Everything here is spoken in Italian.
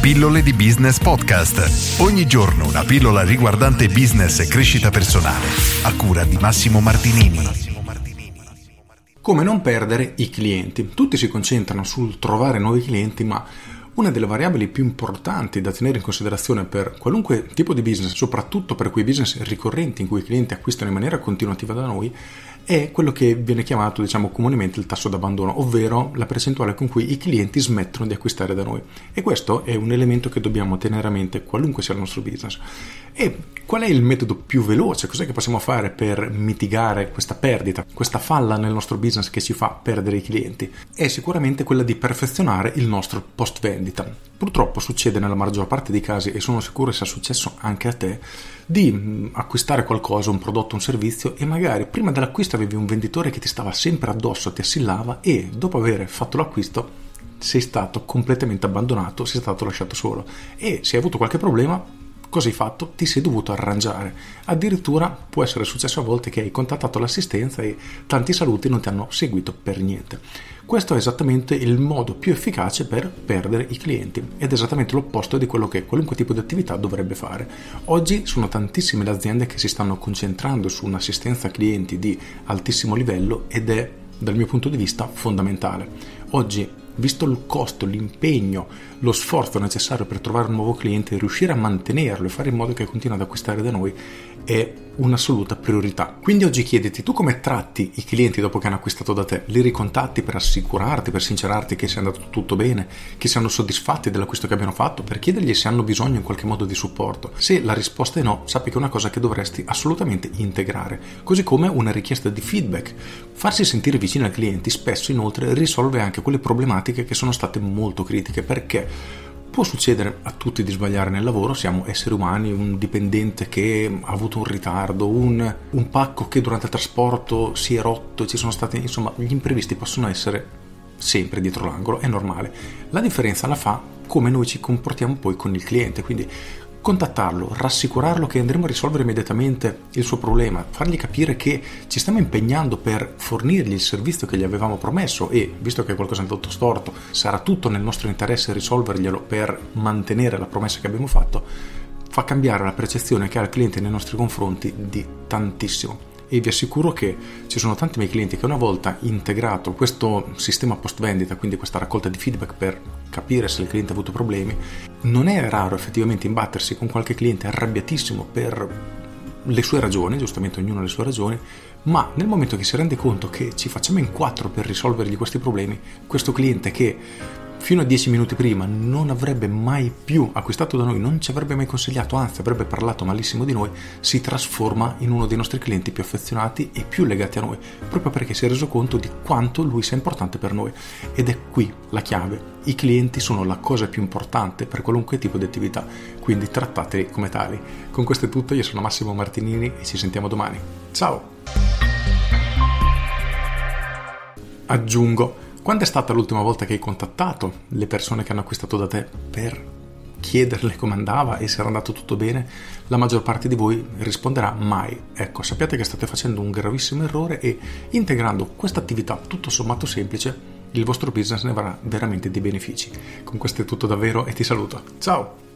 Pillole di Business Podcast. Ogni giorno una pillola riguardante business e crescita personale. A cura di Massimo Martinini. Come non perdere i clienti? Tutti si concentrano sul trovare nuovi clienti, ma una delle variabili più importanti da tenere in considerazione per qualunque tipo di business, soprattutto per quei business ricorrenti in cui i clienti acquistano in maniera continuativa da noi, è quello che viene chiamato diciamo comunemente il tasso d'abbandono, ovvero la percentuale con cui i clienti smettono di acquistare da noi. E questo è un elemento che dobbiamo tenere a mente qualunque sia il nostro business. E qual è il metodo più veloce? Cos'è che possiamo fare per mitigare questa perdita, questa falla nel nostro business che ci fa perdere i clienti? È sicuramente quella di perfezionare il nostro post vendita. Purtroppo succede nella maggior parte dei casi, e sono sicuro sia successo anche a te, di mm, acquistare qualcosa, un prodotto, un servizio e magari prima dell'acquisto avevi un venditore che ti stava sempre addosso, ti assillava e dopo aver fatto l'acquisto sei stato completamente abbandonato, sei stato lasciato solo e se hai avuto qualche problema Hai fatto? Ti sei dovuto arrangiare. Addirittura può essere successo a volte che hai contattato l'assistenza e tanti saluti non ti hanno seguito per niente. Questo è esattamente il modo più efficace per perdere i clienti ed è esattamente l'opposto di quello che qualunque tipo di attività dovrebbe fare. Oggi sono tantissime le aziende che si stanno concentrando su un'assistenza clienti di altissimo livello ed è dal mio punto di vista fondamentale. Oggi visto il costo, l'impegno, lo sforzo necessario per trovare un nuovo cliente, riuscire a mantenerlo e fare in modo che continui ad acquistare da noi è un'assoluta priorità. Quindi oggi chiediti tu come tratti i clienti dopo che hanno acquistato da te? Li ricontatti per assicurarti, per sincerarti che sia andato tutto bene, che siano soddisfatti dell'acquisto che abbiano fatto, per chiedergli se hanno bisogno in qualche modo di supporto. Se la risposta è no, sappi che è una cosa che dovresti assolutamente integrare, così come una richiesta di feedback. Farsi sentire vicino ai clienti spesso inoltre risolve anche quelle problematiche che sono state molto critiche perché Può succedere a tutti di sbagliare nel lavoro, siamo esseri umani, un dipendente che ha avuto un ritardo, un, un pacco che durante il trasporto si è rotto, ci sono stati, insomma, gli imprevisti possono essere sempre dietro l'angolo, è normale. La differenza la fa come noi ci comportiamo poi con il cliente, quindi contattarlo, rassicurarlo che andremo a risolvere immediatamente il suo problema, fargli capire che ci stiamo impegnando per fornirgli il servizio che gli avevamo promesso e, visto che qualcosa è andato storto, sarà tutto nel nostro interesse risolverglielo per mantenere la promessa che abbiamo fatto, fa cambiare la percezione che ha il cliente nei nostri confronti di tantissimo. E vi assicuro che ci sono tanti miei clienti che una volta integrato questo sistema post vendita, quindi questa raccolta di feedback per capire se il cliente ha avuto problemi, non è raro effettivamente imbattersi con qualche cliente arrabbiatissimo per le sue ragioni, giustamente ognuno ha le sue ragioni, ma nel momento che si rende conto che ci facciamo in quattro per risolvergli questi problemi, questo cliente che fino a dieci minuti prima non avrebbe mai più acquistato da noi, non ci avrebbe mai consigliato, anzi avrebbe parlato malissimo di noi, si trasforma in uno dei nostri clienti più affezionati e più legati a noi, proprio perché si è reso conto di quanto lui sia importante per noi. Ed è qui la chiave. I clienti sono la cosa più importante per qualunque tipo di attività, quindi trattateli come tali. Con questo è tutto, io sono Massimo Martinini e ci sentiamo domani. Ciao! Aggiungo quando è stata l'ultima volta che hai contattato le persone che hanno acquistato da te per chiederle come andava e se era andato tutto bene? La maggior parte di voi risponderà mai. Ecco, sappiate che state facendo un gravissimo errore e integrando questa attività tutto sommato semplice, il vostro business ne avrà veramente dei benefici. Con questo è tutto davvero e ti saluto. Ciao!